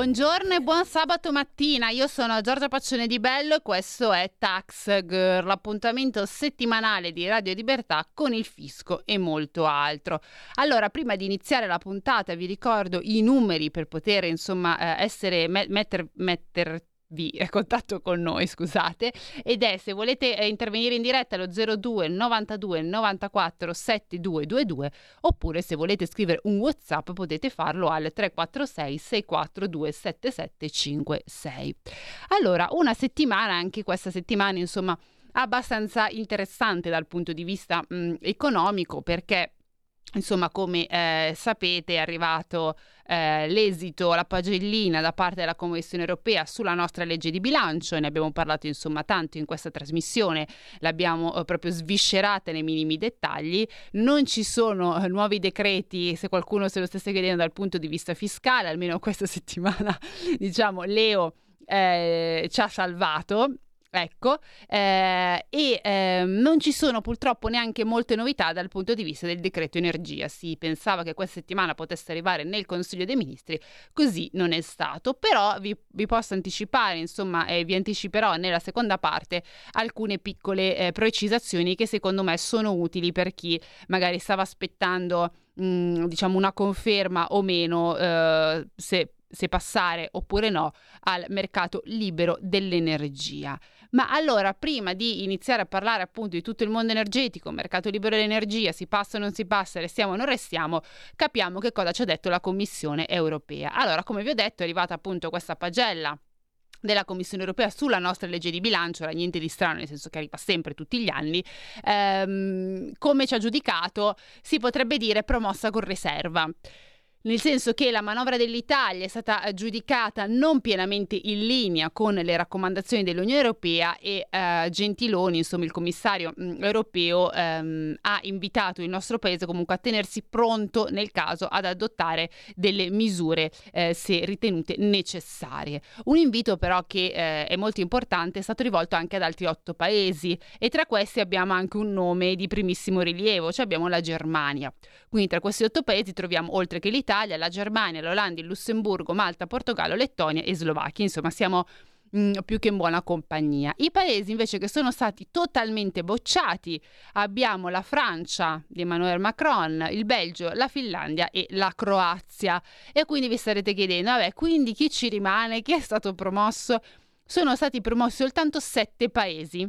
Buongiorno e buon sabato mattina, io sono Giorgia Paccione di Bello e questo è Tax Girl, l'appuntamento settimanale di Radio Libertà con il fisco e molto altro. Allora, prima di iniziare la puntata vi ricordo i numeri per poter insomma eh, essere, me- metter, metter vi contatto con noi, scusate, ed è se volete eh, intervenire in diretta allo 02 92 94 7222 oppure se volete scrivere un WhatsApp potete farlo al 346 642 7756. Allora, una settimana, anche questa settimana, insomma, abbastanza interessante dal punto di vista mh, economico perché Insomma, come eh, sapete, è arrivato eh, l'esito, la pagellina da parte della Commissione europea sulla nostra legge di bilancio. Ne abbiamo parlato insomma tanto in questa trasmissione, l'abbiamo eh, proprio sviscerata nei minimi dettagli. Non ci sono eh, nuovi decreti, se qualcuno se lo stesse chiedendo dal punto di vista fiscale, almeno questa settimana, diciamo, Leo eh, ci ha salvato Ecco, eh, e eh, non ci sono purtroppo neanche molte novità dal punto di vista del decreto energia. Si pensava che questa settimana potesse arrivare nel Consiglio dei Ministri, così non è stato. Però vi, vi posso anticipare, insomma, eh, vi anticiperò nella seconda parte alcune piccole eh, precisazioni che secondo me sono utili per chi magari stava aspettando, mh, mm, diciamo, una conferma o meno eh, se se passare oppure no al mercato libero dell'energia. Ma allora, prima di iniziare a parlare appunto di tutto il mondo energetico, mercato libero dell'energia, si passa o non si passa, restiamo o non restiamo, capiamo che cosa ci ha detto la Commissione europea. Allora, come vi ho detto, è arrivata appunto questa pagella della Commissione europea sulla nostra legge di bilancio, era niente di strano, nel senso che arriva sempre tutti gli anni, ehm, come ci ha giudicato, si potrebbe dire promossa con riserva nel senso che la manovra dell'Italia è stata giudicata non pienamente in linea con le raccomandazioni dell'Unione Europea e eh, Gentiloni, insomma il commissario mm, europeo, ehm, ha invitato il nostro paese comunque a tenersi pronto nel caso ad adottare delle misure eh, se ritenute necessarie. Un invito però che eh, è molto importante è stato rivolto anche ad altri otto paesi e tra questi abbiamo anche un nome di primissimo rilievo, cioè abbiamo la Germania. Quindi tra questi otto paesi troviamo oltre che l'Italia l'Italia, la Germania, l'Olanda, il Lussemburgo, Malta, Portogallo, Lettonia e Slovacchia. Insomma, siamo mm, più che in buona compagnia. I paesi invece che sono stati totalmente bocciati abbiamo la Francia di Emmanuel Macron, il Belgio, la Finlandia e la Croazia. E quindi vi starete chiedendo, vabbè, quindi chi ci rimane? Chi è stato promosso? Sono stati promossi soltanto sette paesi.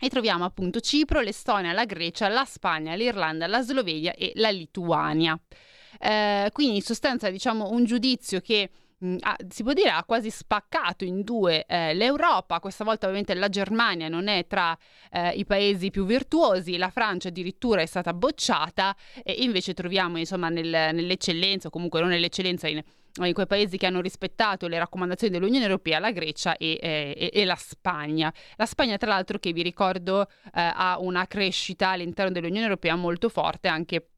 E troviamo appunto Cipro, l'Estonia, la Grecia, la Spagna, l'Irlanda, la Slovenia e la Lituania. Eh, quindi in sostanza diciamo un giudizio che Ah, si può dire ha quasi spaccato in due eh, l'Europa, questa volta ovviamente la Germania non è tra eh, i paesi più virtuosi, la Francia addirittura è stata bocciata e invece troviamo insomma nel, nell'eccellenza o comunque non nell'eccellenza in, in, quei paesi che hanno rispettato le raccomandazioni dell'Unione Europea la Grecia e, eh, e, la Spagna. La Spagna tra l'altro che vi ricordo eh, ha una crescita all'interno dell'Unione Europea molto forte anche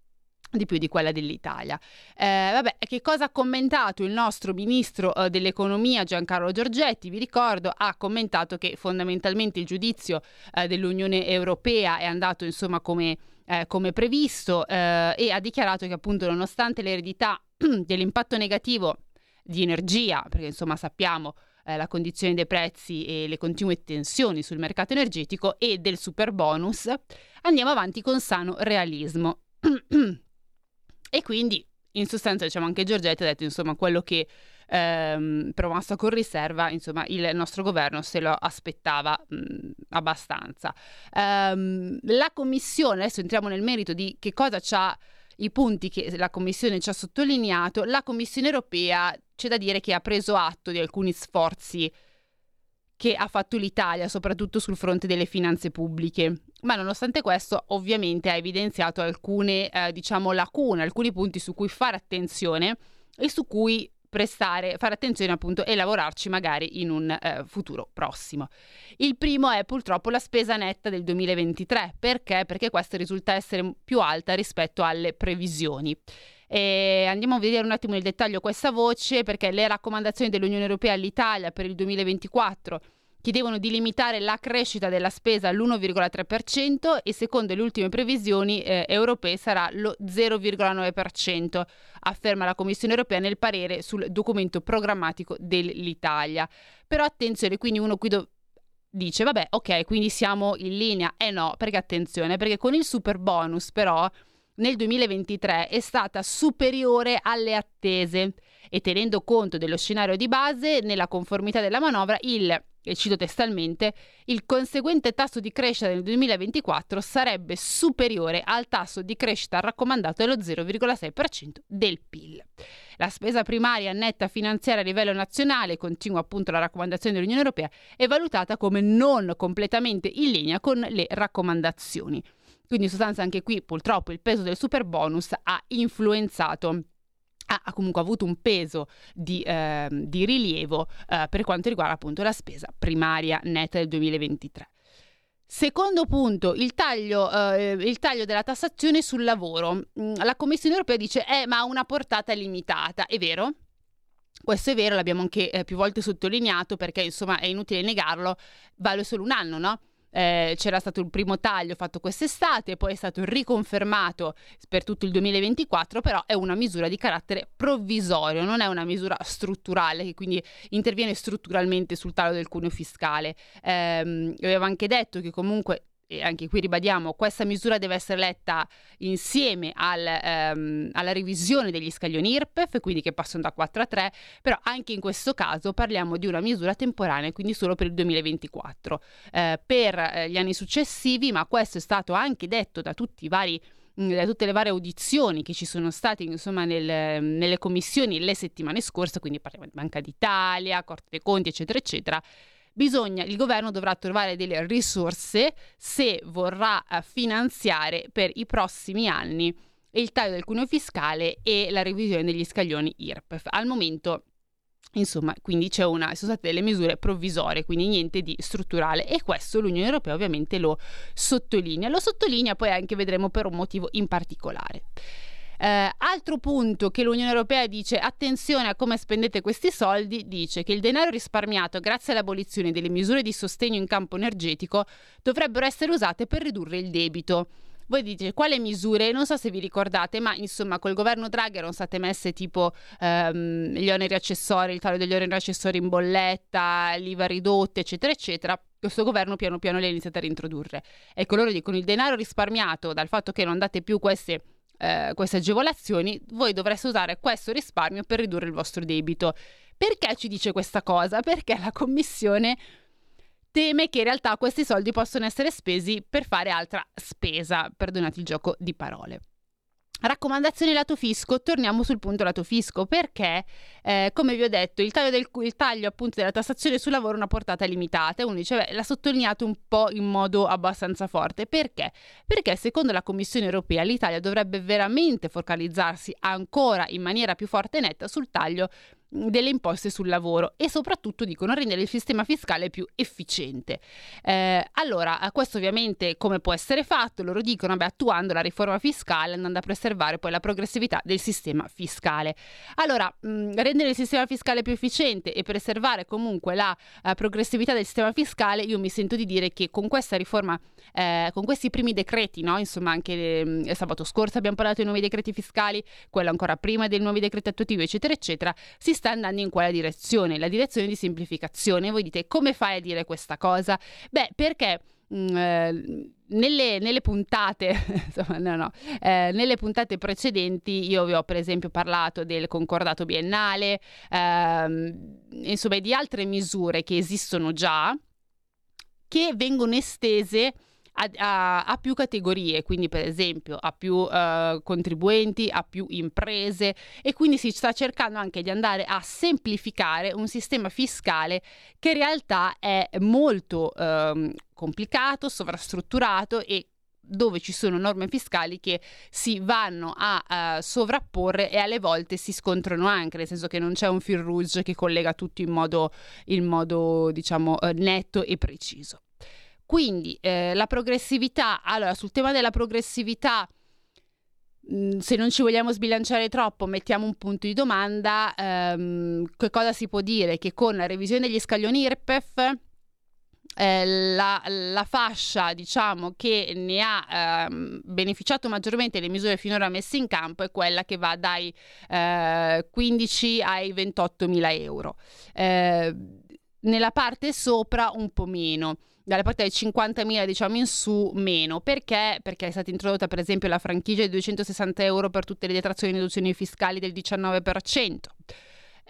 di più di quella dell'Italia. Eh, vabbè, che cosa ha commentato il nostro ministro eh, dell'economia Giancarlo Giorgetti? Vi ricordo, ha commentato che fondamentalmente il giudizio eh, dell'Unione Europea è andato insomma come, eh, come previsto eh, e ha dichiarato che appunto nonostante l'eredità dell'impatto negativo di energia, perché insomma sappiamo eh, la condizione dei prezzi e le continue tensioni sul mercato energetico e del super bonus, andiamo avanti con sano realismo. E quindi, in sostanza, diciamo, anche Giorgetti ha detto, insomma, quello che ehm, promossa con riserva, insomma, il nostro governo se lo aspettava mh, abbastanza. Um, la Commissione, adesso entriamo nel merito di che cosa c'ha i punti che la Commissione ci ha sottolineato, la Commissione europea c'è da dire che ha preso atto di alcuni sforzi che ha fatto l'Italia, soprattutto sul fronte delle finanze pubbliche. Ma nonostante questo, ovviamente ha evidenziato alcune, eh, diciamo, lacune, alcuni punti su cui fare attenzione e su cui prestare, fare attenzione appunto e lavorarci magari in un eh, futuro prossimo. Il primo è purtroppo la spesa netta del 2023. Perché? Perché questa risulta essere più alta rispetto alle previsioni. E andiamo a vedere un attimo nel dettaglio questa voce perché le raccomandazioni dell'Unione Europea all'Italia per il 2024 chiedevano di limitare la crescita della spesa all'1,3% e secondo le ultime previsioni eh, europee sarà lo 0,9%, afferma la Commissione europea nel parere sul documento programmatico dell'Italia. Però attenzione, quindi uno qui do- dice vabbè ok quindi siamo in linea eh no perché attenzione perché con il super bonus però nel 2023 è stata superiore alle attese e tenendo conto dello scenario di base nella conformità della manovra il e cito testualmente, il conseguente tasso di crescita nel 2024 sarebbe superiore al tasso di crescita raccomandato dello 0,6% del PIL. La spesa primaria netta finanziaria a livello nazionale, continua appunto la raccomandazione dell'Unione Europea, è valutata come non completamente in linea con le raccomandazioni. Quindi in sostanza anche qui purtroppo il peso del super bonus ha influenzato ha comunque avuto un peso di, eh, di rilievo eh, per quanto riguarda appunto la spesa primaria netta del 2023. Secondo punto, il taglio, eh, il taglio, della tassazione sul lavoro. Mm, la Commissione europea dice, eh, ma ha una portata limitata. È vero? Questo è vero, l'abbiamo anche eh, più volte sottolineato perché insomma è inutile negarlo, vale solo un anno, no? Eh, c'era stato il primo taglio fatto quest'estate, poi è stato riconfermato per tutto il 2024, però è una misura di carattere provvisorio, non è una misura strutturale che quindi interviene strutturalmente sul taglio del cuneo fiscale. Eh, avevo anche detto che comunque e anche qui ribadiamo, questa misura deve essere letta insieme al, ehm, alla revisione degli scaglioni IRPEF, quindi che passano da 4 a 3, però anche in questo caso parliamo di una misura temporanea, quindi solo per il 2024. Eh, per eh, gli anni successivi, ma questo è stato anche detto da tutti i vari mm, da tutte le varie audizioni che ci sono state insomma nel, nelle commissioni le settimane scorse, quindi parliamo di Banca d'Italia, Corte dei Conti, eccetera, eccetera bisogna, il governo dovrà trovare delle risorse se vorrà eh, finanziare per i prossimi anni il taglio del cuneo fiscale e la revisione degli scaglioni IRPEF. Al momento Insomma, quindi una, sono state delle misure provvisorie, quindi niente di strutturale e questo l'Unione Europea ovviamente lo sottolinea. Lo sottolinea poi anche vedremo per un motivo in particolare. Eh, altro punto che l'Unione Europea dice attenzione a come spendete questi soldi, dice che il denaro risparmiato grazie all'abolizione delle misure di sostegno in campo energetico dovrebbero essere usate per ridurre il debito. Voi dite quale misure? Non so se vi ricordate, ma insomma col governo Draghi erano state messe tipo ehm, gli oneri accessori, il taglio degli oneri accessori in bolletta, l'IVA ridotta, eccetera, eccetera. Questo governo piano piano le ha iniziate a reintrodurre. Ecco, loro dicono il denaro risparmiato dal fatto che non date più queste eh, queste agevolazioni, voi dovreste usare questo risparmio per ridurre il vostro debito. Perché ci dice questa cosa? Perché la Commissione teme che in realtà questi soldi possono essere spesi per fare altra spesa, perdonate il gioco di parole. Raccomandazioni lato fisco, torniamo sul punto lato fisco perché, eh, come vi ho detto, il taglio, del, il taglio della tassazione sul lavoro ha una portata limitata. Uno dice, beh, l'ha sottolineato un po' in modo abbastanza forte. Perché? Perché secondo la Commissione europea l'Italia dovrebbe veramente focalizzarsi ancora in maniera più forte e netta sul taglio delle imposte sul lavoro e soprattutto dicono rendere il sistema fiscale più efficiente. Eh, allora, questo ovviamente come può essere fatto? Loro dicono, beh, attuando la riforma fiscale, andando a preservare poi la progressività del sistema fiscale. Allora, mh, rendere il sistema fiscale più efficiente e preservare comunque la uh, progressività del sistema fiscale, io mi sento di dire che con questa riforma, eh, con questi primi decreti, no? insomma anche mh, sabato scorso abbiamo parlato dei nuovi decreti fiscali, quello ancora prima dei nuovi decreti attuativi, eccetera, eccetera, si sta andando in quella direzione, la direzione di semplificazione. Voi dite come fai a dire questa cosa? Beh, perché mm, eh, nelle, nelle, puntate, insomma, no, no, eh, nelle puntate precedenti io vi ho per esempio parlato del concordato biennale, ehm, insomma di altre misure che esistono già che vengono estese a, a, a più categorie, quindi per esempio a più uh, contribuenti, a più imprese e quindi si sta cercando anche di andare a semplificare un sistema fiscale che in realtà è molto uh, complicato, sovrastrutturato e dove ci sono norme fiscali che si vanno a uh, sovrapporre e alle volte si scontrano anche, nel senso che non c'è un fil rouge che collega tutto in modo, in modo diciamo, uh, netto e preciso. Quindi eh, la progressività, allora sul tema della progressività Mm, se non ci vogliamo sbilanciare troppo, mettiamo un punto di domanda, ehm, che cosa si può dire? Che con la revisione degli scaglioni IRPEF eh, la, la, fascia diciamo, che ne ha eh, beneficiato maggiormente le misure finora messe in campo è quella che va dai eh, 15 ai 28 mila euro. Eh, nella parte sopra un po' meno dalle parti dai 50.000 diciamo in su meno perché? perché è stata introdotta per esempio la franchigia di 260 euro per tutte le detrazioni e deduzioni fiscali del 19%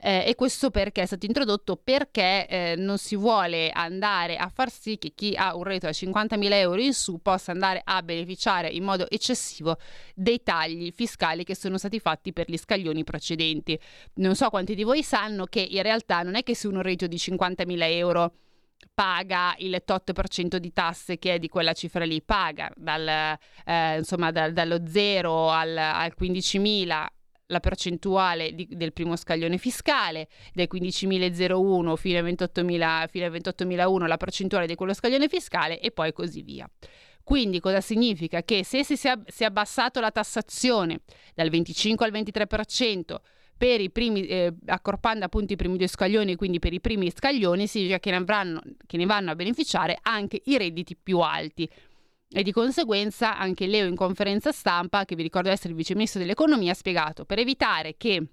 eh, e questo perché è stato introdotto perché eh, non si vuole andare a far sì che chi ha un reddito da 50.000 euro in su possa andare a beneficiare in modo eccessivo dei tagli fiscali che sono stati fatti per gli scaglioni precedenti. Non so quanti di voi sanno che in realtà non è che se uno reddito di 50.000 euro paga il tot per cento di tasse che è di quella cifra lì, paga dal, eh, insomma, dal, dallo 0 al, al 15.000 la percentuale di, del primo scaglione fiscale, dai 15.001 fino ai 28.000, fino ai 28.001 la percentuale di quello scaglione fiscale e poi così via. Quindi cosa significa? Che se si è abbassato la tassazione dal 25 al 23%, per i primi, eh, accorpando appunto i primi due scaglioni, quindi per i primi scaglioni, significa che ne, avranno, che ne vanno a beneficiare anche i redditi più alti. E di conseguenza anche Leo in conferenza stampa, che vi ricordo essere il vice ministro dell'economia, ha spiegato per evitare che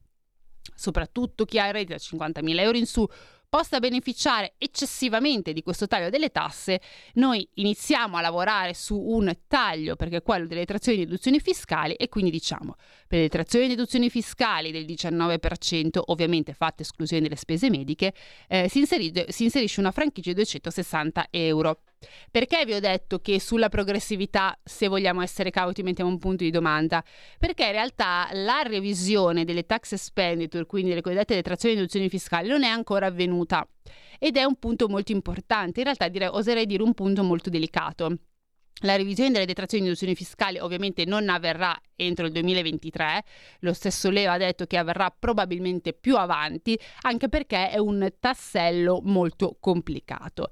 soprattutto chi ha il reddito da 50.000 euro in su possa beneficiare eccessivamente di questo taglio delle tasse, noi iniziamo a lavorare su un taglio, perché è quello delle detrazioni e deduzioni fiscali, e quindi diciamo per le detrazioni e deduzioni fiscali del 19%, ovviamente fatte esclusione delle spese mediche, eh, si, inserisce, si inserisce una franchigia di 260 euro. Perché vi ho detto che sulla progressività, se vogliamo essere cauti, mettiamo un punto di domanda? Perché in realtà la revisione delle tax expenditure, quindi delle cosiddette detrazioni e deduzioni fiscali, non è ancora avvenuta. Ed è un punto molto importante, in realtà direi, oserei dire un punto molto delicato. La revisione delle detrazioni e deduzioni fiscali ovviamente non avverrà entro il 2023, lo stesso Leo ha detto che avverrà probabilmente più avanti, anche perché è un tassello molto complicato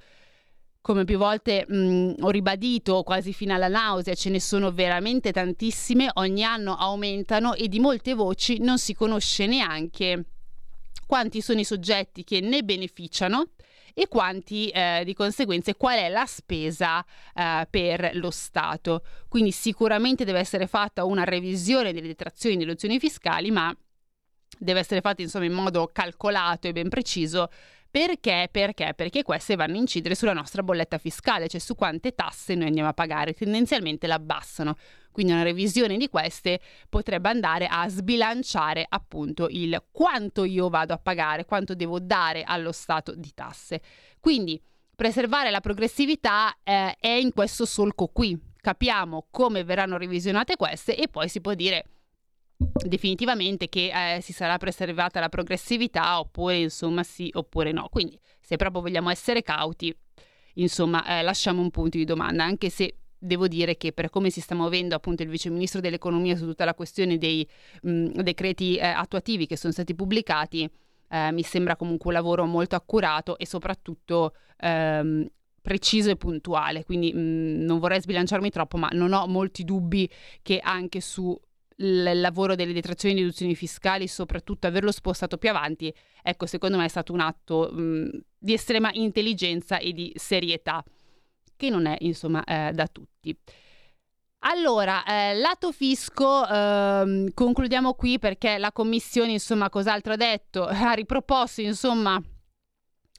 come più volte mh, ho ribadito quasi fino alla nausea, ce ne sono veramente tantissime, ogni anno aumentano e di molte voci non si conosce neanche quanti sono i soggetti che ne beneficiano e quanti eh, di conseguenza qual è la spesa eh, per lo Stato. Quindi sicuramente deve essere fatta una revisione delle detrazioni e deduzioni fiscali, ma deve essere fatta insomma in modo calcolato e ben preciso perché? Perché? Perché queste vanno a incidere sulla nostra bolletta fiscale, cioè su quante tasse noi andiamo a pagare, tendenzialmente la abbassano. Quindi una revisione di queste potrebbe andare a sbilanciare appunto il quanto io vado a pagare, quanto devo dare allo Stato di tasse. Quindi preservare la progressività eh, è in questo solco qui. Capiamo come verranno revisionate queste e poi si può dire definitivamente che eh, si sarà preservata la progressività oppure insomma sì oppure no. Quindi se proprio vogliamo essere cauti, insomma eh, lasciamo un punto di domanda, anche se devo dire che per come si sta muovendo appunto il vice ministro dell'economia su tutta la questione dei mh, decreti eh, attuativi che sono stati pubblicati, eh, mi sembra comunque un lavoro molto accurato e soprattutto ehm, preciso e puntuale, quindi mh, non vorrei sbilanciarmi troppo, ma non ho molti dubbi che anche su il lavoro delle detrazioni e deduzioni fiscali, soprattutto averlo spostato più avanti, ecco, secondo me è stato un atto mh, di estrema intelligenza e di serietà, che non è, insomma, eh, da tutti. Allora, eh, lato fisco, eh, concludiamo qui perché la Commissione, insomma, cos'altro ha detto? Ha riproposto, insomma,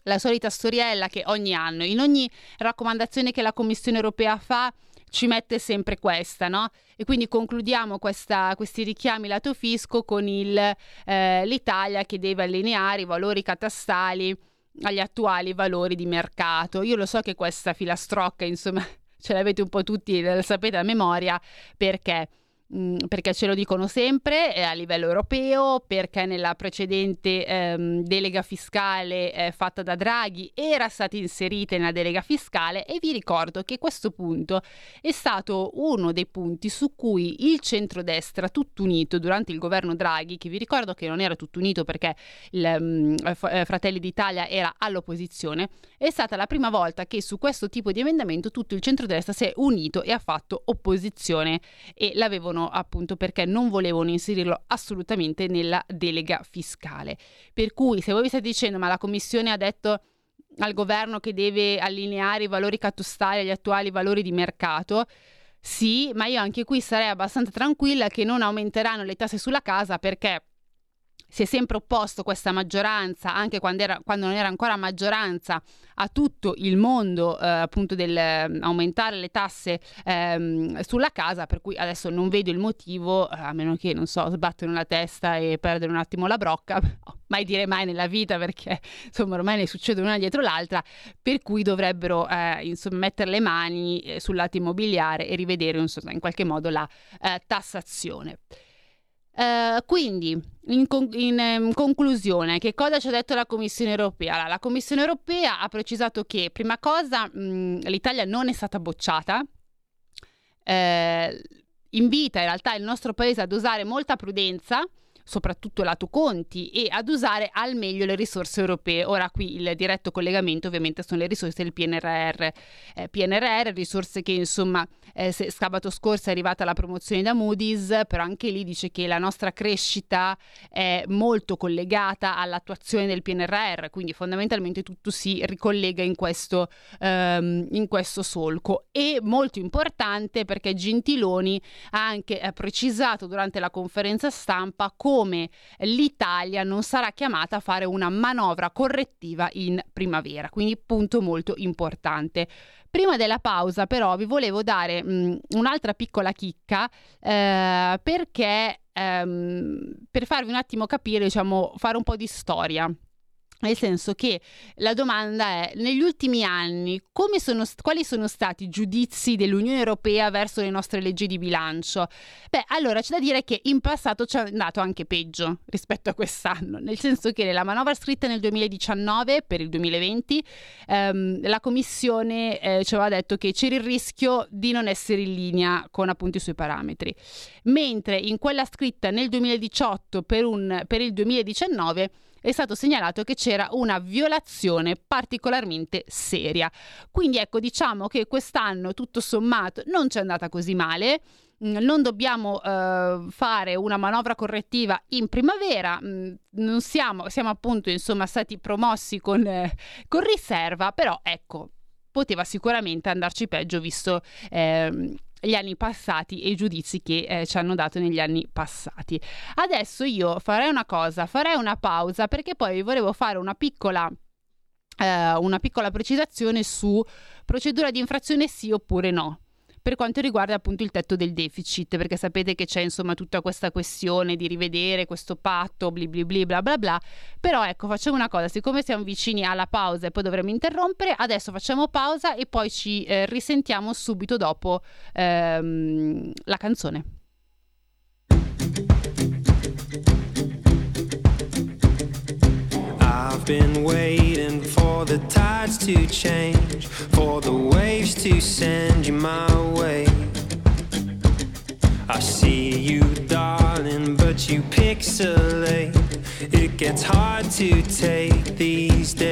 la solita storiella che ogni anno, in ogni raccomandazione che la Commissione europea fa, ci mette sempre questa, no? E quindi concludiamo questa, questi richiami lato fisco con il, eh, l'Italia che deve allineare i valori catastali agli attuali valori di mercato. Io lo so che questa filastrocca, insomma, ce l'avete un po' tutti, la sapete a memoria, perché Mm, perché ce lo dicono sempre eh, a livello europeo, perché nella precedente ehm, delega fiscale eh, fatta da Draghi era stata inserita nella delega fiscale e vi ricordo che questo punto è stato uno dei punti su cui il centrodestra tutto unito durante il governo Draghi, che vi ricordo che non era tutto unito perché il um, Fratelli d'Italia era all'opposizione, è stata la prima volta che su questo tipo di emendamento tutto il centrodestra si è unito e ha fatto opposizione e l'avevano ritirarono appunto perché non volevano inserirlo assolutamente nella delega fiscale. Per cui se voi vi state dicendo ma la Commissione ha detto al governo che deve allineare i valori catastali agli attuali valori di mercato, sì, ma io anche qui sarei abbastanza tranquilla che non aumenteranno le tasse sulla casa perché si è sempre opposto questa maggioranza, anche quando, era, quando non era ancora maggioranza, a tutto il mondo eh, appunto del eh, aumentare le tasse ehm, sulla casa, per cui adesso non vedo il motivo, eh, a meno che non so, sbattono la testa e perdere un attimo la brocca, mai dire mai nella vita perché insomma ormai ne succede una dietro l'altra, per cui dovrebbero eh, insomma mettere le mani eh, sul lato immobiliare e rivedere insomma, in qualche modo la eh, tassazione. Uh, quindi, in, con- in um, conclusione, che cosa ci ha detto la Commissione europea? Allora, la Commissione europea ha precisato che, prima cosa, mh, l'Italia non è stata bocciata, eh, invita in realtà il nostro paese ad usare molta prudenza soprattutto lato conti e ad usare al meglio le risorse europee. Ora qui il diretto collegamento ovviamente sono le risorse del PNRR. Eh, PNRR, risorse che insomma eh, se, sabato scorso è arrivata la promozione da Moody's, però anche lì dice che la nostra crescita è molto collegata all'attuazione del PNRR, quindi fondamentalmente tutto si ricollega in questo, ehm, in questo solco. E molto importante perché Gentiloni ha anche eh, precisato durante la conferenza stampa come come l'Italia non sarà chiamata a fare una manovra correttiva in primavera, quindi punto molto importante. Prima della pausa però vi volevo dare mh, un'altra piccola chicca eh, perché ehm, per farvi un attimo capire, diciamo, fare un po' di storia nel senso che la domanda è, negli ultimi anni, sono, quali sono stati i giudizi dell'Unione Europea verso le nostre leggi di bilancio? Beh, allora c'è da dire che in passato ci è andato anche peggio rispetto a quest'anno, nel senso che nella manovra scritta nel 2019 per il 2020 ehm, la Commissione eh, ci aveva detto che c'era il rischio di non essere in linea con appunto i suoi parametri, mentre in quella scritta nel 2018 per, un, per il 2019 è stato segnalato che c'era una violazione particolarmente seria. Quindi ecco, diciamo che quest'anno tutto sommato non ci è andata così male mm, non dobbiamo uh, fare una manovra correttiva in primavera, mm, non siamo, siamo appunto insomma stati promossi con, eh, con riserva, però ecco, poteva sicuramente andarci peggio visto eh, gli anni passati e i giudizi che eh, ci hanno dato negli anni passati. Adesso io farei una cosa, farei una pausa perché poi volevo fare una piccola eh, una piccola precisazione su procedura di infrazione sì oppure no per quanto riguarda appunto il tetto del deficit, perché sapete che c'è insomma tutta questa questione di rivedere questo patto, bli bli bli bla bla bla, però ecco facciamo una cosa, siccome siamo vicini alla pausa e poi dovremo interrompere, adesso facciamo pausa e poi ci eh, risentiamo subito dopo ehm, la canzone. Been waiting for the tides to change, for the waves to send you my way. I see you, darling, but you pixelate. It gets hard to take these days.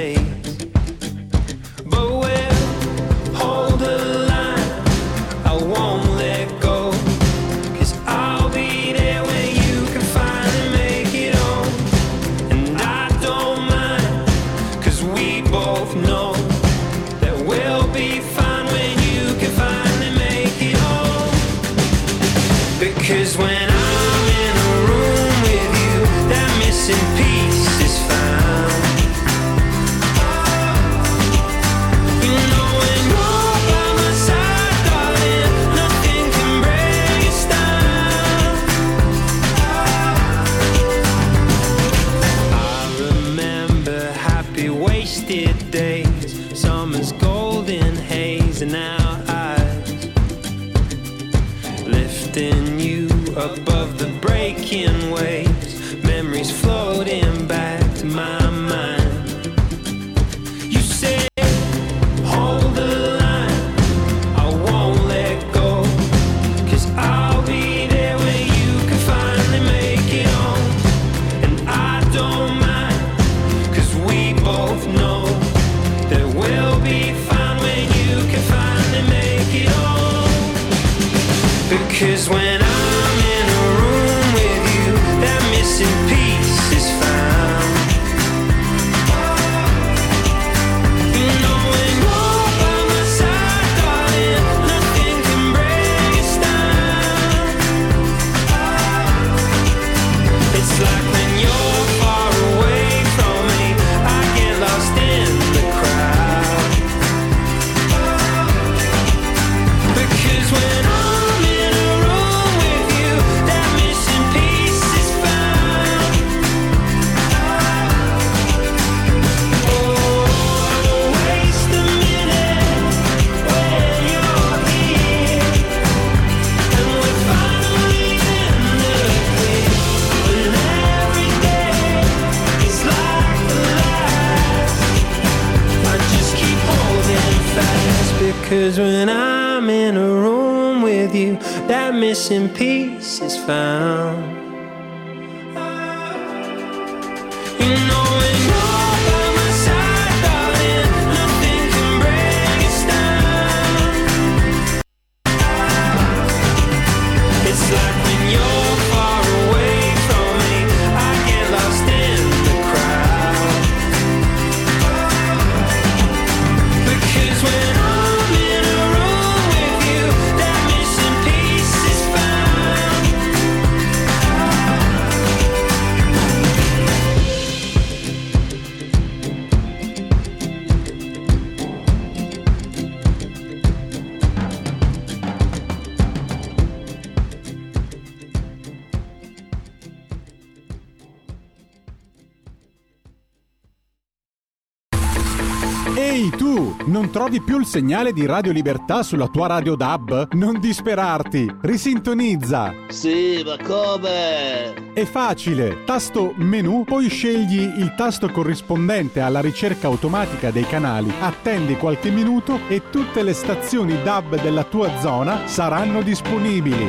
Non trovi più il segnale di Radio Libertà sulla tua radio DAB? Non disperarti, risintonizza! Sì, ma come? È facile, tasto menu, poi scegli il tasto corrispondente alla ricerca automatica dei canali, attendi qualche minuto e tutte le stazioni DAB della tua zona saranno disponibili.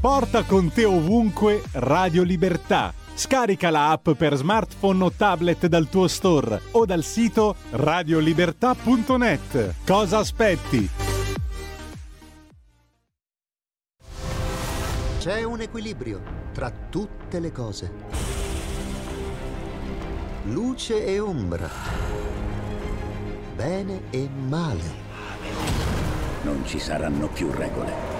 Porta con te ovunque Radio Libertà. Scarica la app per smartphone o tablet dal tuo store o dal sito radiolibertà.net. Cosa aspetti? C'è un equilibrio tra tutte le cose. Luce e ombra. Bene e male. Non ci saranno più regole.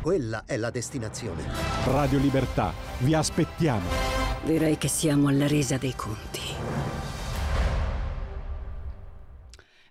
Quella è la destinazione. Radio Libertà, vi aspettiamo. Direi che siamo alla resa dei conti.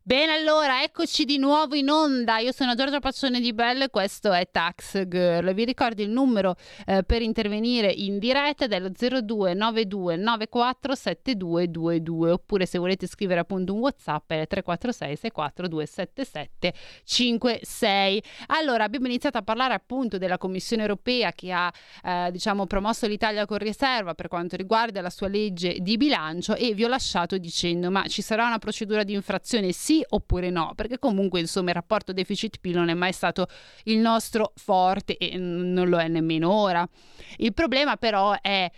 Bene, allora eccoci di nuovo in onda. Io sono Giorgia Paccione di Bello e questo è Tax Girl. Vi ricordo il numero eh, per intervenire in diretta dello 0292947222 oppure se volete scrivere appunto un WhatsApp è 346 64277 56. Allora, abbiamo iniziato a parlare appunto della Commissione europea che ha eh, diciamo promosso l'Italia con riserva per quanto riguarda la sua legge di bilancio e vi ho lasciato dicendo "Ma ci sarà una procedura di infrazione sì oppure no, perché comunque insomma il rapporto deficit-PIL non è mai stato il nostro forte e non lo è nemmeno ora. Il problema però è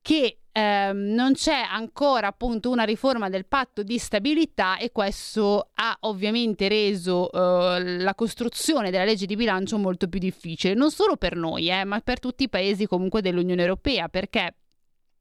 che ehm, non c'è ancora appunto una riforma del patto di stabilità e questo ha ovviamente reso eh, la costruzione della legge di bilancio molto più difficile, non solo per noi, eh, ma per tutti i paesi comunque dell'Unione Europea, perché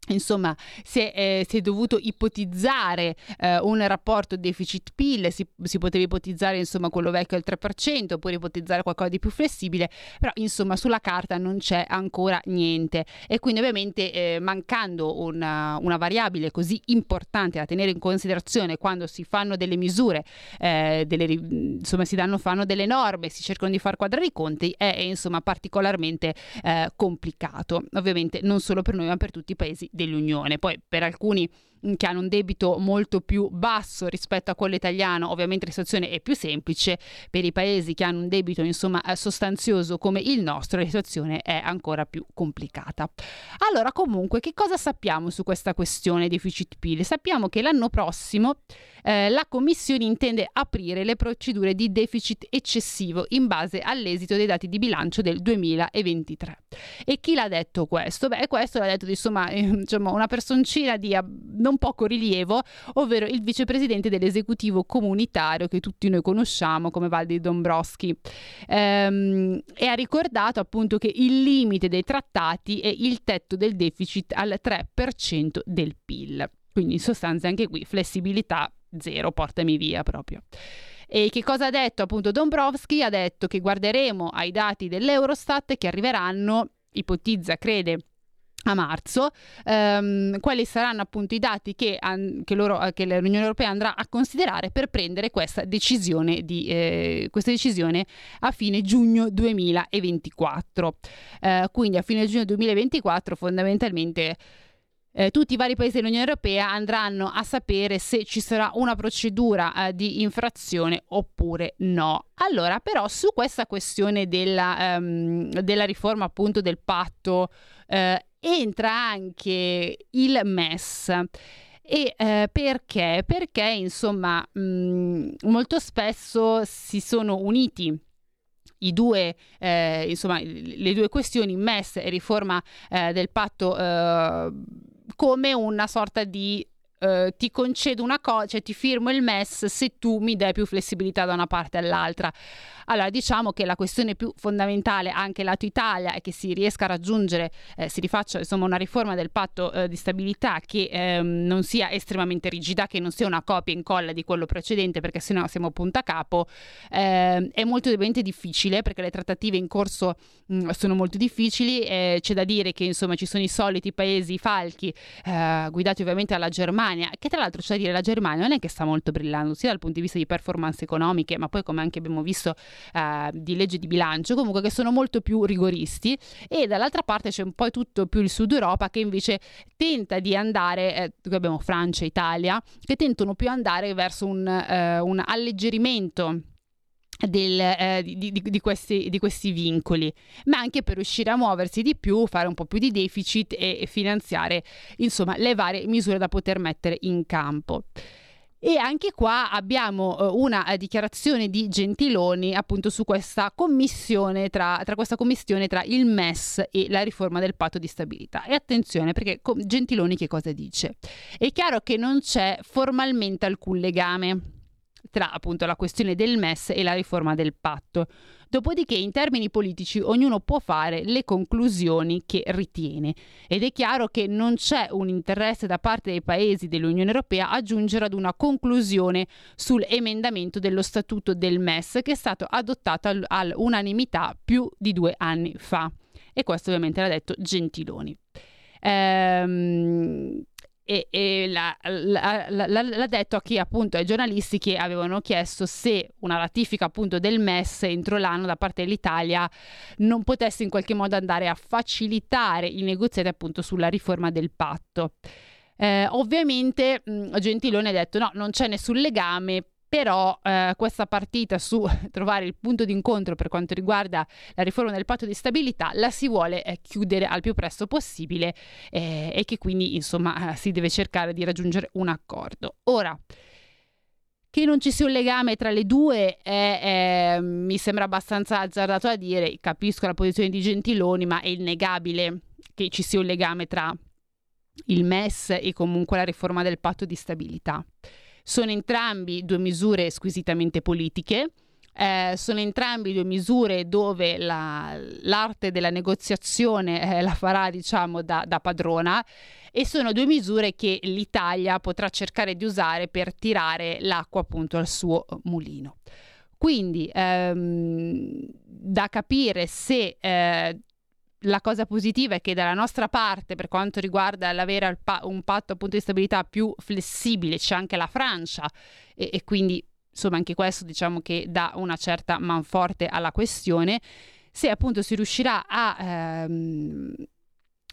Insomma, si è, eh, si è, dovuto ipotizzare eh, un rapporto deficit-PIL, si, si, poteva ipotizzare insomma quello vecchio al 3%, oppure ipotizzare qualcosa di più flessibile, però insomma sulla carta non c'è ancora niente. E quindi ovviamente eh, mancando una, una, variabile così importante da tenere in considerazione quando si fanno delle misure, eh, delle, insomma si danno, fanno delle norme, si cercano di far quadrare i conti, è, è insomma particolarmente eh, complicato, ovviamente non solo per noi ma per tutti i paesi dell'Unione. Poi per alcuni che hanno un debito molto più basso rispetto a quello italiano, ovviamente la situazione è più semplice, per i paesi che hanno un debito insomma sostanzioso come il nostro la situazione è ancora più complicata. Allora comunque che cosa sappiamo su questa questione deficit PIL? Sappiamo che l'anno prossimo eh, la Commissione intende aprire le procedure di deficit eccessivo in base all'esito dei dati di bilancio del 2023. E chi l'ha detto questo? Beh, questo l'ha detto insomma, eh, diciamo, una personcina di non poco rilievo, ovvero il vicepresidente dell'esecutivo comunitario che tutti noi conosciamo come Valdi Dombrovski. Ehm, e ha ricordato appunto che il limite dei trattati è il tetto del deficit al 3% del PIL. Quindi in sostanza anche qui flessibilità zero, portami via proprio. E che cosa ha detto appunto Dombrovski? Ha detto che guarderemo ai dati dell'Eurostat che arriveranno, ipotizza, crede, a marzo, ehm, quali saranno appunto i dati che, an- che, loro, che, l'Unione Europea andrà a considerare per prendere questa decisione, di, eh, questa decisione a fine giugno 2024. Eh, quindi a fine giugno 2024 fondamentalmente eh, tutti i vari paesi dell'Unione Europea andranno a sapere se ci sarà una procedura eh, di infrazione oppure no. Allora, però, su questa questione della, um, della riforma appunto del patto eh, entra anche il MES. E eh, perché? Perché insomma mh, molto spesso si sono uniti due, eh, insomma, le due questioni MES e riforma eh, del patto eh, come una sorta di Uh, ti concedo una cosa, cioè ti firmo il MES se tu mi dai più flessibilità da una parte all'altra. Allora, diciamo che la questione più fondamentale anche lato Italia è che si riesca a raggiungere, eh, si rifaccia insomma una riforma del patto eh, di stabilità che ehm, non sia estremamente rigida, che non sia una copia e incolla di quello precedente, perché sennò siamo punta a capo. Eh, è molto difficile perché le trattative in corso mh, sono molto difficili. c'è da dire che insomma ci sono i soliti paesi falchi, eh, guidati ovviamente dalla Germania, che tra l'altro c'è da dire la Germania non è che sta molto brillando, sia dal punto di vista di performance economiche, ma poi come anche abbiamo visto eh, di legge di bilancio, comunque che sono molto più rigoristi. E dall'altra parte c'è un po' tutto più il Sud Europa che invece tenta di andare, eh, qui abbiamo Francia Italia, che tentano più andare verso un, eh, un alleggerimento del, eh, di, di, di, questi, di, questi, vincoli, ma anche per riuscire a muoversi di più, fare un po' più di deficit e, finanziare insomma le varie misure da poter mettere in campo. E anche qua abbiamo uh, una uh, dichiarazione di Gentiloni appunto su questa commissione tra, tra, questa commissione tra il MES e la riforma del patto di stabilità. E attenzione perché Gentiloni che cosa dice? È chiaro che non c'è formalmente alcun legame tra appunto la questione del MES e la riforma del patto. Dopodiché in termini politici ognuno può fare le conclusioni che ritiene ed è chiaro che non c'è un interesse da parte dei paesi dell'Unione Europea a giungere ad una conclusione sull'emendamento dello statuto del MES che è stato adottato all'unanimità più di due anni fa. E questo ovviamente l'ha detto Gentiloni. Ehm, e, e l'ha, l'ha, l'ha, l'ha, detto a chi appunto ai giornalisti che avevano chiesto se una ratifica appunto del MES entro l'anno da parte dell'Italia non potesse in qualche modo andare a facilitare i negoziati appunto sulla riforma del patto. Eh, ovviamente mh, Gentiloni ha detto no, non c'è nessun legame però eh, questa partita su trovare il punto d'incontro per quanto riguarda la riforma del patto di stabilità la si vuole eh, chiudere al più presto possibile eh, e che quindi insomma eh, si deve cercare di raggiungere un accordo. Ora, che non ci sia un legame tra le due è, mi sembra abbastanza azzardato a dire, capisco la posizione di Gentiloni, ma è innegabile che ci sia un legame tra il MES e comunque la riforma del patto di stabilità. Sono entrambi due misure squisitamente politiche. Eh, sono entrambi due misure dove la, l'arte della negoziazione eh, la farà diciamo da, da, padrona e sono due misure che l'Italia potrà cercare di usare per tirare l'acqua appunto al suo mulino. Quindi ehm, da capire se eh, la cosa positiva è che dalla nostra parte, per quanto riguarda l'avere un patto appunto di stabilità più flessibile, c'è anche la Francia e, e quindi insomma anche questo diciamo che dà una certa manforte alla questione. Se appunto si riuscirà a ehm,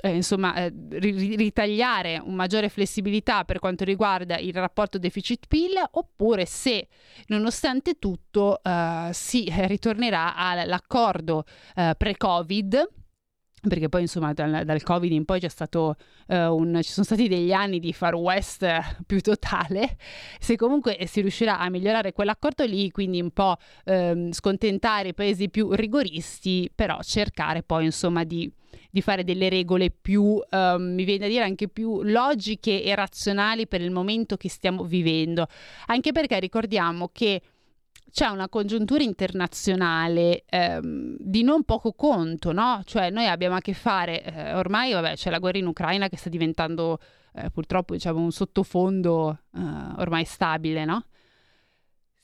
eh, insomma, eh, ritagliare una maggiore flessibilità per quanto riguarda il rapporto deficit-PIL oppure se nonostante tutto eh, si ritornerà all'accordo eh, pre-Covid perché poi insomma dal, dal, covid in poi c'è stato uh, un, ci sono stati degli anni di far west più totale. Se comunque si riuscirà a migliorare quell'accordo lì quindi un po' um, scontentare i paesi più rigoristi però cercare poi insomma di, di fare delle regole più um, mi viene da dire anche più logiche e razionali per il momento che stiamo vivendo. Anche perché ricordiamo che c'è una congiuntura internazionale ehm, di non poco conto, no? Cioè noi abbiamo a che fare, eh, ormai vabbè, c'è la guerra in Ucraina che sta diventando eh, purtroppo diciamo, un sottofondo eh, ormai stabile, no?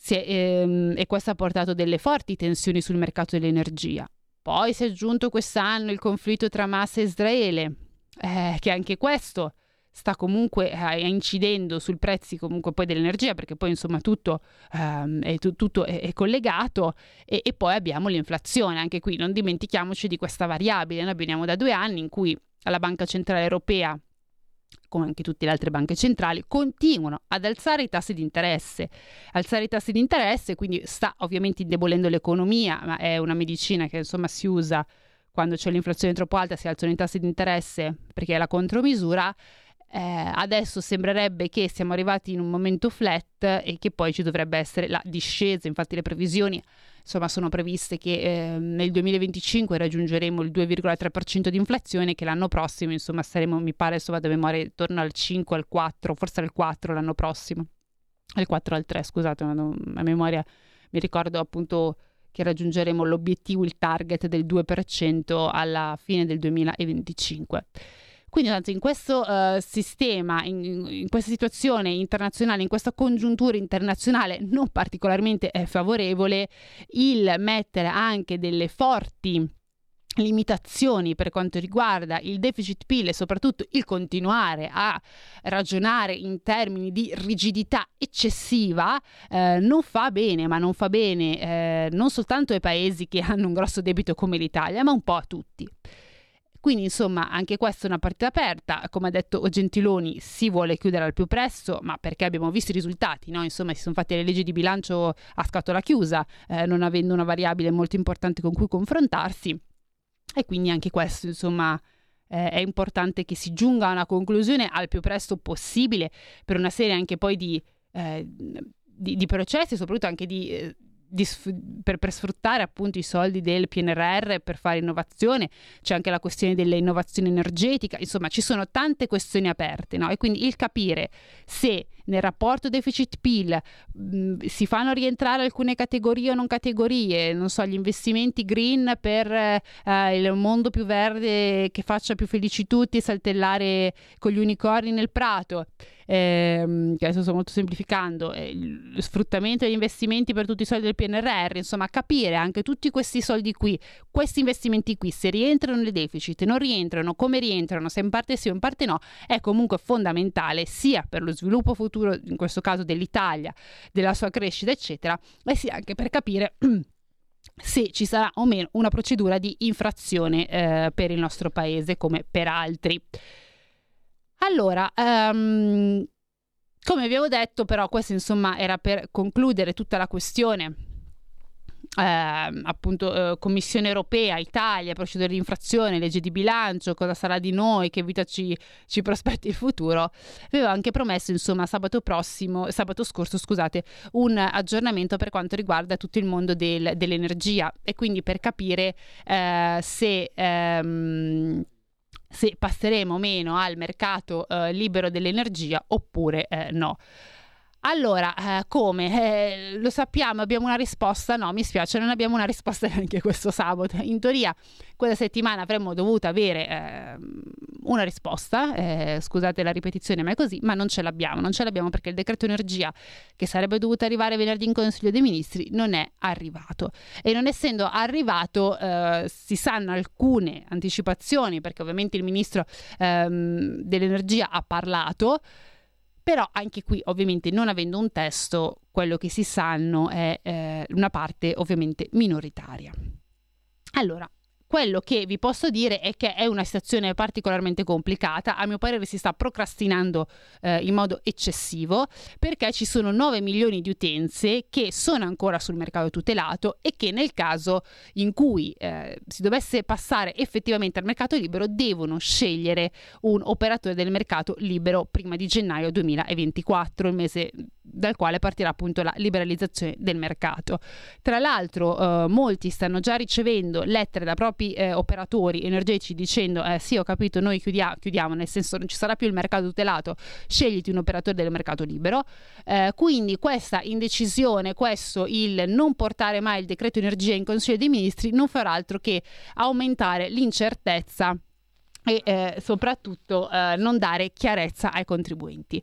È, ehm, e questo ha portato delle forti tensioni sul mercato dell'energia. Poi si è aggiunto quest'anno il conflitto tra Hamas e Israele. eh, che anche questo sta comunque eh, incidendo sul prezzi comunque poi dell'energia perché poi insomma tutto, ehm, è, tu- tutto è, è collegato e, e poi abbiamo l'inflazione anche qui non dimentichiamoci di questa variabile noi veniamo da due anni in cui la Banca Centrale Europea come anche tutte le altre banche centrali, continuano ad alzare i tassi di interesse. Alzare i tassi di interesse quindi sta ovviamente indebolendo l'economia, ma è una medicina che insomma si usa quando c'è l'inflazione troppo alta, si alzano i tassi di interesse perché è la contromisura. Eh, adesso sembrerebbe che siamo arrivati in un momento flat e che poi ci dovrebbe essere la discesa, infatti le previsioni insomma sono previste che eh, nel 2025 raggiungeremo il 2,3% di inflazione che l'anno prossimo insomma saremo mi pare adesso vado memoria intorno al 5 al 4 forse al 4 l'anno prossimo. Al 4 al 3 scusate vado a memoria mi ricordo appunto che raggiungeremo l'obiettivo il target del 2% alla fine del 2025 quindi in questo uh, sistema, in, in, questa situazione internazionale, in questa congiuntura internazionale non particolarmente eh, favorevole, il mettere anche delle forti limitazioni per quanto riguarda il deficit PIL e soprattutto il continuare a ragionare in termini di rigidità eccessiva eh, non fa bene, ma non fa bene eh, non soltanto ai paesi che hanno un grosso debito come l'Italia, ma un po' a tutti. Quindi insomma anche questa è una partita aperta, come ha detto Gentiloni si vuole chiudere al più presto, ma perché abbiamo visto i risultati, no? insomma si sono fatte le leggi di bilancio a scatola chiusa, eh, non avendo una variabile molto importante con cui confrontarsi e quindi anche questo insomma eh, è importante che si giunga a una conclusione al più presto possibile per una serie anche poi di, eh, di, di processi, soprattutto anche di eh, per, per, sfruttare appunto i soldi del PNRR per fare innovazione, c'è anche la questione dell'innovazione energetica, insomma ci sono tante questioni aperte no? e quindi il capire se nel rapporto deficit-PIL mh, si fanno rientrare alcune categorie o non categorie, non so, gli investimenti green per eh, il mondo più verde che faccia più felici tutti e saltellare con gli unicorni nel prato. Che adesso sto molto semplificando, eh, lo sfruttamento degli investimenti per tutti i soldi del PNRR, insomma capire anche tutti questi soldi qui, questi investimenti qui, se rientrano nel deficit, non rientrano, come rientrano, se in parte sì o in parte no, è comunque fondamentale sia per lo sviluppo futuro, in questo caso dell'Italia, della sua crescita, eccetera, e sia anche per capire se ci sarà o meno una procedura di infrazione eh, per il nostro paese come per altri. Allora, um, come vi avevo detto, però, questo insomma era per concludere tutta la questione. Eh, appunto eh, Commissione europea, Italia, procedure di infrazione, legge di bilancio, cosa sarà di noi, che vita ci, ci prospetti il futuro. Avevo anche promesso, insomma, sabato prossimo, sabato scorso, scusate, un aggiornamento per quanto riguarda tutto il mondo del, dell'energia e quindi per capire eh, se ehm, se passeremo meno al mercato eh, libero dell'energia oppure eh, no. Allora, eh, come? Eh, lo sappiamo, abbiamo una risposta? No, mi spiace, non abbiamo una risposta neanche questo sabato. In teoria, quella settimana avremmo dovuto avere eh, una risposta, eh, scusate la ripetizione, ma è così, ma non ce l'abbiamo. Non ce l'abbiamo perché il decreto energia, che sarebbe dovuto arrivare venerdì in Consiglio dei Ministri, non è arrivato. E non essendo arrivato, eh, si sanno alcune anticipazioni, perché ovviamente il ministro ehm, dell'energia ha parlato. Però anche qui, ovviamente, non avendo un testo, quello che si sanno è eh, una parte ovviamente minoritaria. Allora, quello che vi posso dire è che è una situazione particolarmente complicata, a mio parere si sta procrastinando eh, in modo eccessivo perché ci sono 9 milioni di utenze che sono ancora sul mercato tutelato e che nel caso in cui eh, si dovesse passare effettivamente al mercato libero devono scegliere un operatore del mercato libero prima di gennaio 2024, il mese dal quale partirà appunto la liberalizzazione del mercato. Tra l'altro eh, molti stanno già ricevendo lettere da propri eh, operatori energetici dicendo eh, sì ho capito noi chiudia- chiudiamo nel senso non ci sarà più il mercato tutelato scegliti un operatore del mercato libero. Eh, quindi questa indecisione questo il non portare mai il decreto energia in consiglio dei ministri non farà altro che aumentare l'incertezza e eh, soprattutto eh, non dare chiarezza ai contribuenti.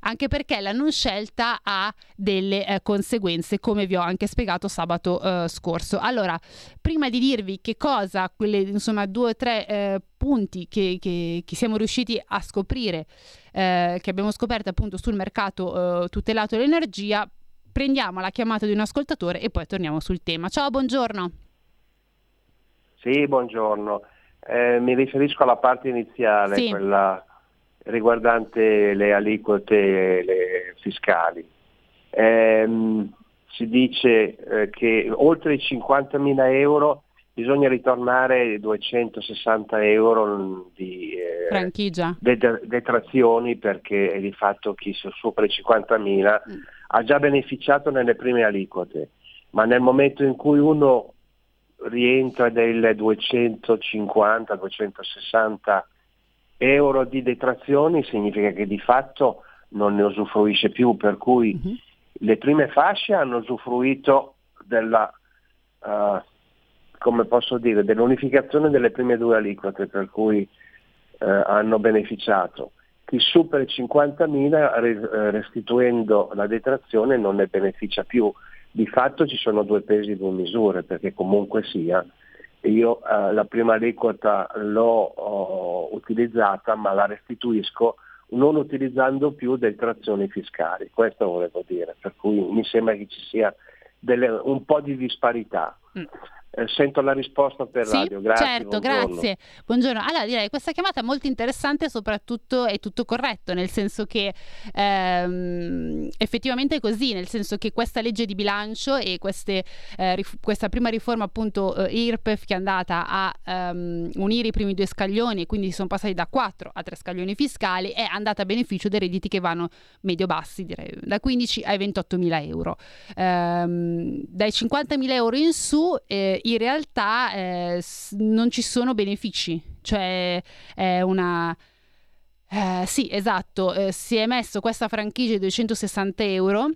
Anche perché la non scelta ha delle eh, conseguenze, come vi ho anche spiegato sabato eh, scorso. Allora, prima di dirvi che cosa, quelle insomma due o tre eh, punti che, che, che siamo riusciti a scoprire, eh, che abbiamo scoperto appunto sul mercato tutelato dell'energia, prendiamo la chiamata di un ascoltatore e poi torniamo sul tema. Ciao, buongiorno. Sì, buongiorno. Eh, mi riferisco alla parte iniziale, Sì. quella riguardante le aliquote le fiscali. Ehm, si dice eh, che oltre i 50.000 euro bisogna ritornare ai 260 euro di eh, detrazioni perché di fatto chi sopra i 50.000 ha già beneficiato nelle prime aliquote, ma nel momento in cui uno rientra del 250-260 euro di detrazioni significa che di fatto non ne usufruisce più, per cui le prime fasce hanno usufruito della, eh, come posso dire, dell'unificazione delle prime due aliquote, per cui eh, hanno beneficiato. Chi supera i 50.000 re- eh, restituendo la detrazione non ne beneficia più. Di fatto ci sono due pesi e due misure, perché comunque sia, io eh, la prima aliquota l'ho oh, utilizzata, ma la restituisco non utilizzando più detrazioni fiscali. Questo volevo dire, per cui mi sembra che ci sia delle- un po' di disparità. Eh, sento la risposta per Sì, radio, grazie. certo, buongiorno. grazie. Buongiorno. Allora direi questa chiamata è molto interessante soprattutto è tutto corretto, nel senso che ehm, effettivamente è così, nel senso che questa legge di bilancio e queste, eh, rif- questa prima riforma appunto eh, IRPEF che è andata a ehm, unire i primi due scaglioni e quindi sono passati da 4 a 3 scaglioni fiscali è andata a beneficio dei redditi che vanno medio-bassi, direi, da 15 ai 28 mila euro. Ehm, dai 50 mila euro in su eh, in realtà eh, non ci sono benefici, cioè è una... eh, sì, esatto, eh, si è messo questa franchigia di 260 euro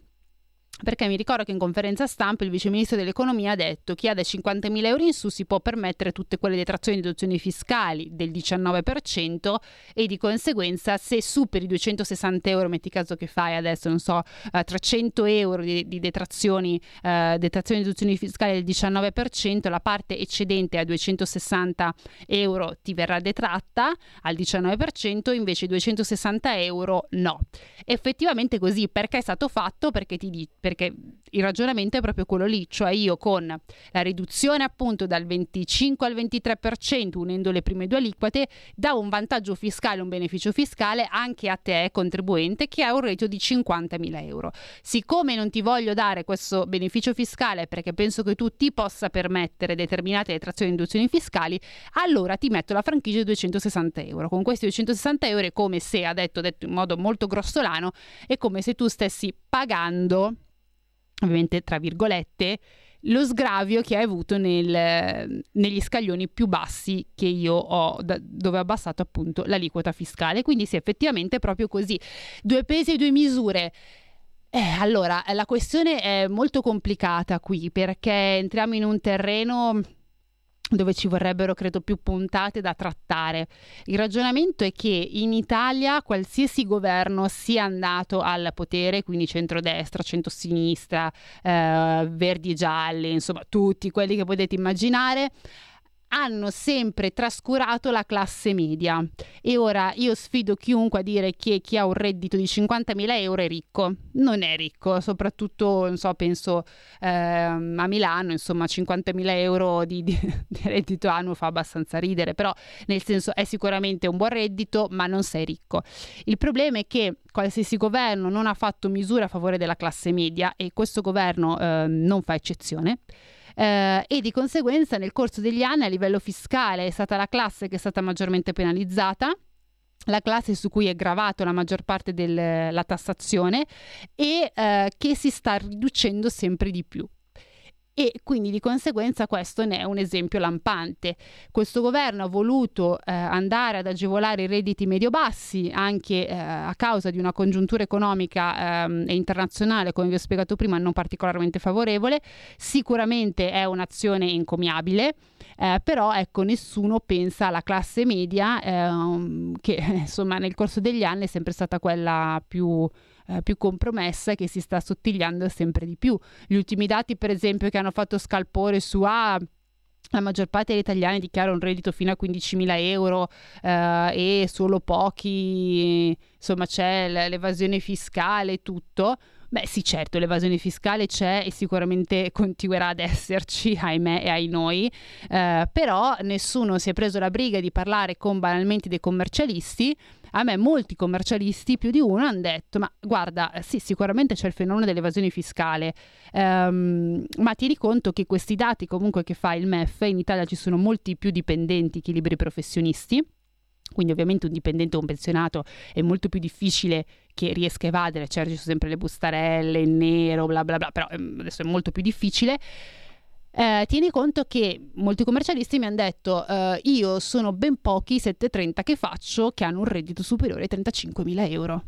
perché mi ricordo che in conferenza stampa il vice ministro dell'economia ha detto chi ha dai 50.000 euro in su si può permettere tutte quelle detrazioni e deduzioni fiscali del 19% e di conseguenza se superi 260 euro, metti caso che fai adesso, non so, eh, 300 euro di, di detrazioni, eh, detrazioni e deduzioni fiscali del 19%, la parte eccedente a 260 euro ti verrà detratta al 19%, invece 260 euro no. Effettivamente così, perché è stato fatto? Perché ti di- perché il ragionamento è proprio quello lì, cioè io con la riduzione appunto dal 25 al 23% unendo le prime due aliquote da un vantaggio fiscale, un beneficio fiscale anche a te contribuente che ha un reddito di 50.000 euro. Siccome non ti voglio dare questo beneficio fiscale perché penso che tu ti possa permettere determinate detrazioni e induzioni fiscali, allora ti metto la franchigia di 260 euro. Con questi 260 euro è come se, ha detto, detto in modo molto grossolano, è come se tu stessi pagando ovviamente tra virgolette, lo sgravio che hai avuto nel- negli scaglioni più bassi che io ho, da- dove ho abbassato appunto l'aliquota fiscale. Quindi sì, effettivamente è proprio così. Due pesi e due misure. Eh, allora, la questione è molto complicata qui perché entriamo in un terreno dove ci vorrebbero, credo, più puntate da trattare. Il ragionamento è che in Italia qualsiasi governo sia andato al potere, quindi centrodestra, centrosinistra, eh, verdi e gialli, insomma tutti quelli che potete immaginare, hanno sempre trascurato la classe media. E ora io sfido chiunque a dire che chi ha un reddito di 50.000 euro è ricco. Non è ricco, soprattutto, non so, penso ehm, a Milano, insomma, 50.000 euro di, di- di reddito annuo fa abbastanza ridere, però nel senso è sicuramente un buon reddito, ma non sei ricco. Il problema è che qualsiasi governo non ha fatto misure a favore della classe media e questo governo ehm, non fa eccezione. Eh, e di conseguenza nel corso degli anni a livello fiscale è stata la classe che è stata maggiormente penalizzata la classe su cui è gravato la maggior parte della tassazione e eh, che si sta riducendo sempre di più. E quindi di conseguenza questo ne è un esempio lampante. Questo governo ha voluto eh, andare ad agevolare i redditi medio-bassi anche eh, a causa di una congiuntura economica ehm, e internazionale, come vi ho spiegato prima, non particolarmente favorevole. Sicuramente è un'azione encomiabile, eh, però ecco, nessuno pensa alla classe media ehm, che insomma nel corso degli anni è sempre stata quella più eh, più compromessa e che si sta assottigliando sempre di più. Gli ultimi dati, per esempio, che hanno fatto scalpore su A. La maggior parte degli italiani dichiara un reddito fino a 15.000 euro eh, e solo pochi, insomma, c'è l'evasione fiscale e tutto. Beh sì, certo, l'evasione fiscale c'è e sicuramente continuerà ad esserci, ahimè e ai noi, eh, però nessuno si è preso la briga di parlare con banalmente dei commercialisti a me molti commercialisti, più di uno, hanno detto, ma guarda, sì, sicuramente c'è il fenomeno dell'evasione fiscale, ehm, ma tieni conto che questi dati comunque che fa il MEF, in Italia ci sono molti più dipendenti che liberi professionisti, quindi ovviamente un dipendente o un pensionato è molto più difficile che riesca a evadere, certo ci sono sempre le bustarelle in nero, bla bla bla, però ehm, adesso è molto più difficile. Eh, tieni conto che molti commercialisti mi hanno detto eh, io sono ben pochi 730 che faccio che hanno un reddito superiore ai 35.000 euro.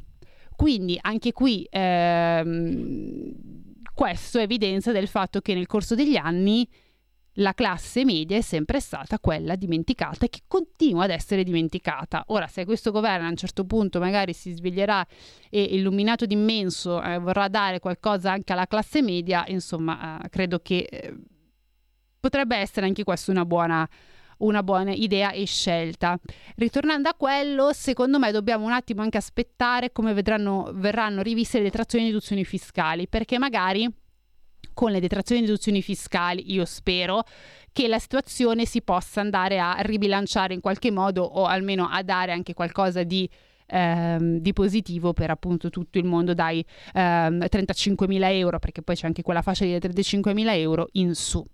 Quindi anche qui ehm, questo evidenza del fatto che nel corso degli anni la classe media è sempre stata quella dimenticata e che continua ad essere dimenticata. Ora, se questo governo a un certo punto magari si sveglierà e illuminato d'immenso eh, vorrà dare qualcosa anche alla classe media, insomma, eh, credo che eh, potrebbe essere anche questa una buona, una buona idea e scelta. Ritornando a quello, secondo me dobbiamo un attimo anche aspettare come vedranno, verranno riviste le detrazioni e deduzioni fiscali, perché magari con le detrazioni e deduzioni fiscali, io spero che la situazione si possa andare a ribilanciare in qualche modo o almeno a dare anche qualcosa di ehm, di positivo per appunto tutto il mondo dai ehm, 35.000 euro, perché poi c'è anche quella fascia di 35.000 euro in su.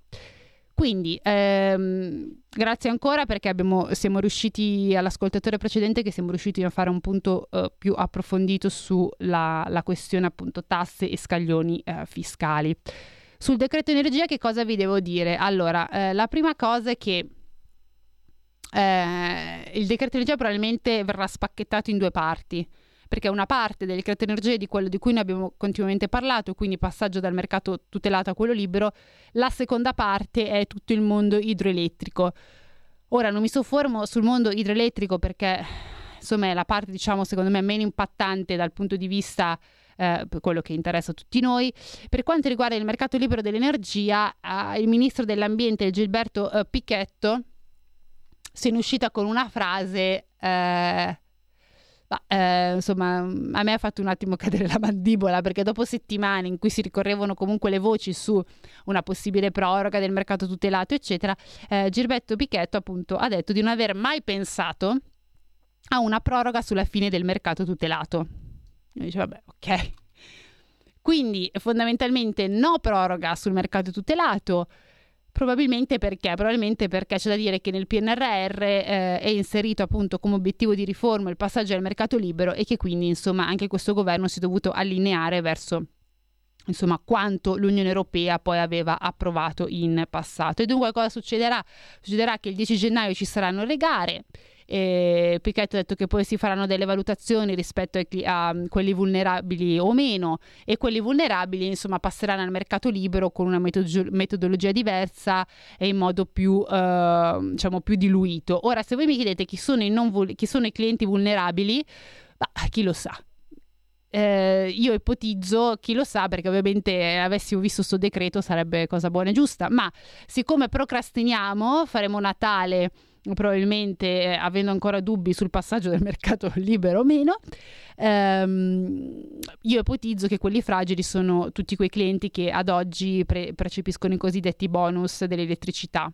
Quindi ehm, grazie ancora perché abbiamo, siamo riusciti all'ascoltatore precedente che siamo riusciti a fare un punto eh, più approfondito sulla la questione appunto tasse e scaglioni eh, fiscali. Sul decreto energia che cosa vi devo dire? Allora, eh, la prima cosa è che eh, il decreto energia probabilmente verrà spacchettato in due parti perché una parte del decreto energia è di quello di cui noi abbiamo continuamente parlato, quindi passaggio dal mercato tutelato a quello libero, la seconda parte è tutto il mondo idroelettrico. Ora non mi soffermo sul mondo idroelettrico perché insomma è la parte diciamo secondo me meno impattante dal punto di vista eh, quello che interessa a tutti noi. Per quanto riguarda il mercato libero dell'energia, eh, il ministro dell'ambiente Gilberto eh, Picchetto se ne è uscita con una frase eh, ma, eh, insomma, a me ha fatto un attimo cadere la mandibola perché dopo settimane in cui si ricorrevano comunque le voci su una possibile proroga del mercato tutelato, eccetera, eh, Girbetto Pichetto appunto ha detto di non aver mai pensato a una proroga sulla fine del mercato tutelato. Io dice, vabbè, ok. Quindi fondamentalmente no proroga sul mercato tutelato, Probabilmente perché? Probabilmente perché c'è da dire che nel PNRR eh, è inserito appunto come obiettivo di riforma il passaggio al mercato libero e che quindi insomma anche questo governo si è dovuto allineare verso insomma quanto l'Unione Europea poi aveva approvato in passato. E dunque cosa succederà? Succederà che il 10 gennaio ci saranno le gare eh, Pichetto ha detto che poi si faranno delle valutazioni rispetto ai, a quelli vulnerabili o meno e quelli vulnerabili insomma passeranno al mercato libero con una metodolo- metodologia diversa e in modo più, eh, diciamo, più diluito. Ora se voi mi chiedete chi sono i, vul- chi sono i clienti vulnerabili, bah, chi lo sa. Eh, io ipotizzo, chi lo sa, perché ovviamente avessimo visto questo decreto sarebbe cosa buona e giusta, ma siccome procrastiniamo, faremo Natale probabilmente eh, avendo ancora dubbi sul passaggio del mercato libero o meno, ehm, io ipotizzo che quelli fragili sono tutti quei clienti che ad oggi pre- percepiscono i cosiddetti bonus dell'elettricità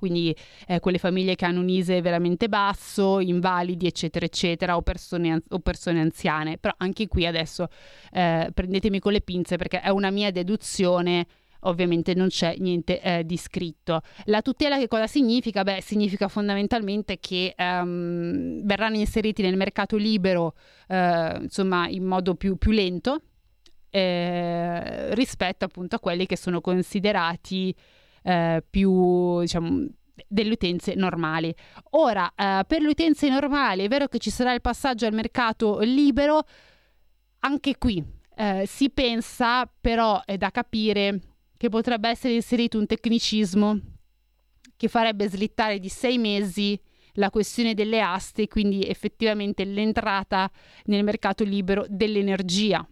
quindi eh, quelle famiglie che hanno un ISE veramente basso, invalidi, eccetera, eccetera, o persone, o persone anziane. Però anche qui adesso eh, prendetemi con le pinze perché è una mia deduzione ovviamente non c'è niente eh, di scritto. La tutela che cosa significa? Beh, significa fondamentalmente che um, verranno inseriti nel mercato libero, uh, insomma, in modo più, più lento, eh, rispetto appunto a quelli che sono considerati eh, più diciamo delle utenze normali. Ora, eh, per le utenze normali è vero che ci sarà il passaggio al mercato libero, anche qui eh, si pensa, però è da capire che potrebbe essere inserito un tecnicismo che farebbe slittare di sei mesi la questione delle aste, quindi effettivamente l'entrata nel mercato libero dell'energia.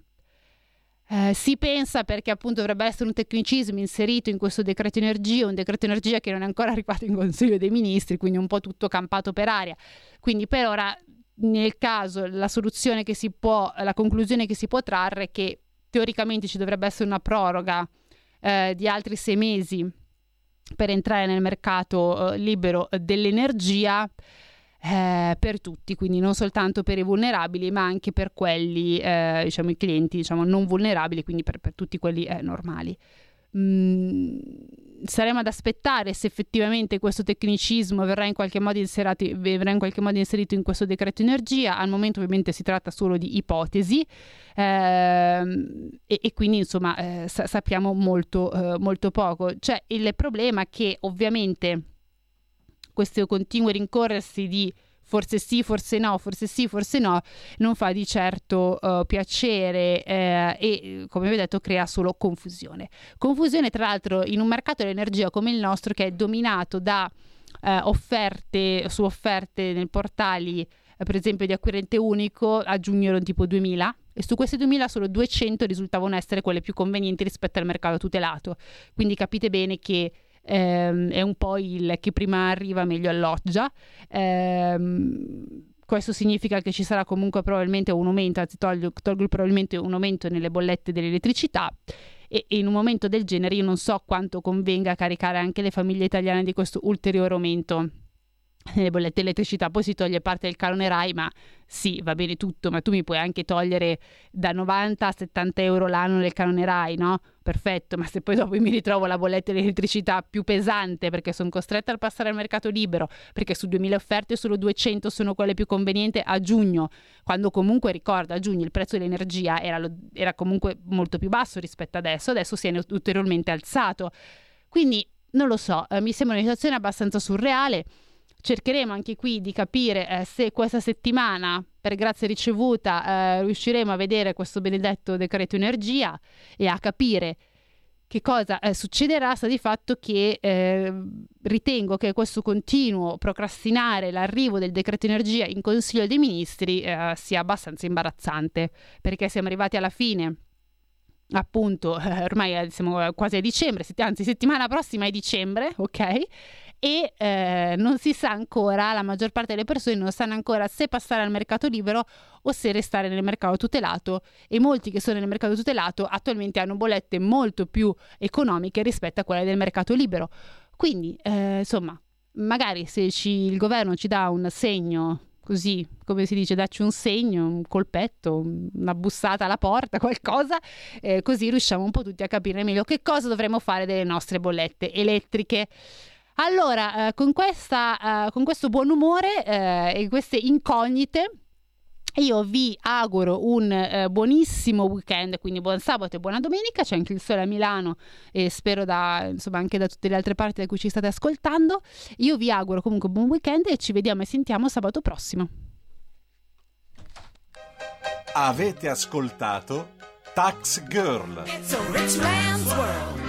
Eh, si pensa perché appunto dovrebbe essere un tecnicismo inserito in questo decreto energia, un decreto energia che non è ancora arrivato in Consiglio dei Ministri, quindi un po' tutto campato per aria. Quindi per ora nel caso la soluzione che si può, la conclusione che si può trarre è che teoricamente ci dovrebbe essere una proroga eh, di altri sei mesi per entrare nel mercato eh, libero dell'energia eh, per tutti, quindi non soltanto per i vulnerabili, ma anche per quelli, eh, diciamo, i clienti diciamo, non vulnerabili, quindi per, per tutti quelli eh, normali. Mm, saremo ad aspettare se effettivamente questo tecnicismo verrà in qualche modo inserato, verrà in qualche modo inserito in questo decreto energia. Al momento ovviamente si tratta solo di ipotesi ehm, e, e, quindi insomma eh, sa- sappiamo molto, eh, molto poco. Cioè il problema che ovviamente questo continuo rincorrersi di forse sì, forse no, forse sì, forse no, non fa di certo uh, piacere eh, e, come vi ho detto, crea solo confusione. Confusione, tra l'altro, in un mercato dell'energia come il nostro, che è dominato da eh, offerte su offerte nei portali, eh, per esempio di acquirente unico, a giugno erano tipo 2000. E su queste 2000 solo 200 risultavano essere quelle più convenienti rispetto al mercato tutelato. Quindi capite bene che ehm, è un po' il chi prima arriva meglio alloggia. Ehm, questo significa che ci sarà comunque probabilmente un aumento, anzi tolgo, tolgo probabilmente un aumento nelle bollette dell'elettricità e, in un momento del genere io non so quanto convenga caricare anche le famiglie italiane di questo ulteriore aumento nelle bollette elettricità, poi si toglie parte del canone RAI, ma sì, va bene tutto, ma tu mi puoi anche togliere da 90 a 70 euro l'anno del canone RAI, no? Perfetto, ma se poi dopo mi ritrovo la bolletta di elettricità più pesante perché sono costretta a passare al mercato libero, perché su 2000 offerte solo 200 sono quelle più convenienti a giugno, quando comunque ricordo a giugno il prezzo dell'energia era, lo, era comunque molto più basso rispetto adesso, adesso si è ulteriormente alzato. Quindi non lo so, eh, mi sembra una situazione abbastanza surreale cercheremo anche qui di capire eh, se questa settimana, per grazia ricevuta, eh, riusciremo a vedere questo benedetto decreto energia e a capire che cosa eh, succederà. Sta di fatto che eh, ritengo che questo continuo procrastinare l'arrivo del decreto energia in Consiglio dei Ministri eh, sia abbastanza imbarazzante perché siamo arrivati alla fine appunto eh, ormai siamo quasi a dicembre anzi settimana prossima è dicembre ok e eh, non si sa ancora, la maggior parte delle persone non sanno ancora se passare al mercato libero o se restare nel mercato tutelato e molti che sono nel mercato tutelato attualmente hanno bollette molto più economiche rispetto a quelle del mercato libero. Quindi, eh, insomma, magari se ci, il governo ci dà un segno così, come si dice, dacci un segno, un colpetto, una bussata alla porta, qualcosa, eh, così riusciamo un po' tutti a capire meglio che cosa dovremmo fare delle nostre bollette elettriche. Allora, eh, con, questa, eh, con questo buon umore eh, e queste incognite, io vi auguro un eh, buonissimo weekend, quindi buon sabato e buona domenica. C'è anche il sole a Milano e spero da, insomma, anche da tutte le altre parti da cui ci state ascoltando. Io vi auguro comunque buon weekend e ci vediamo e sentiamo sabato prossimo. Avete ascoltato Tax Girl. It's a rich man's world.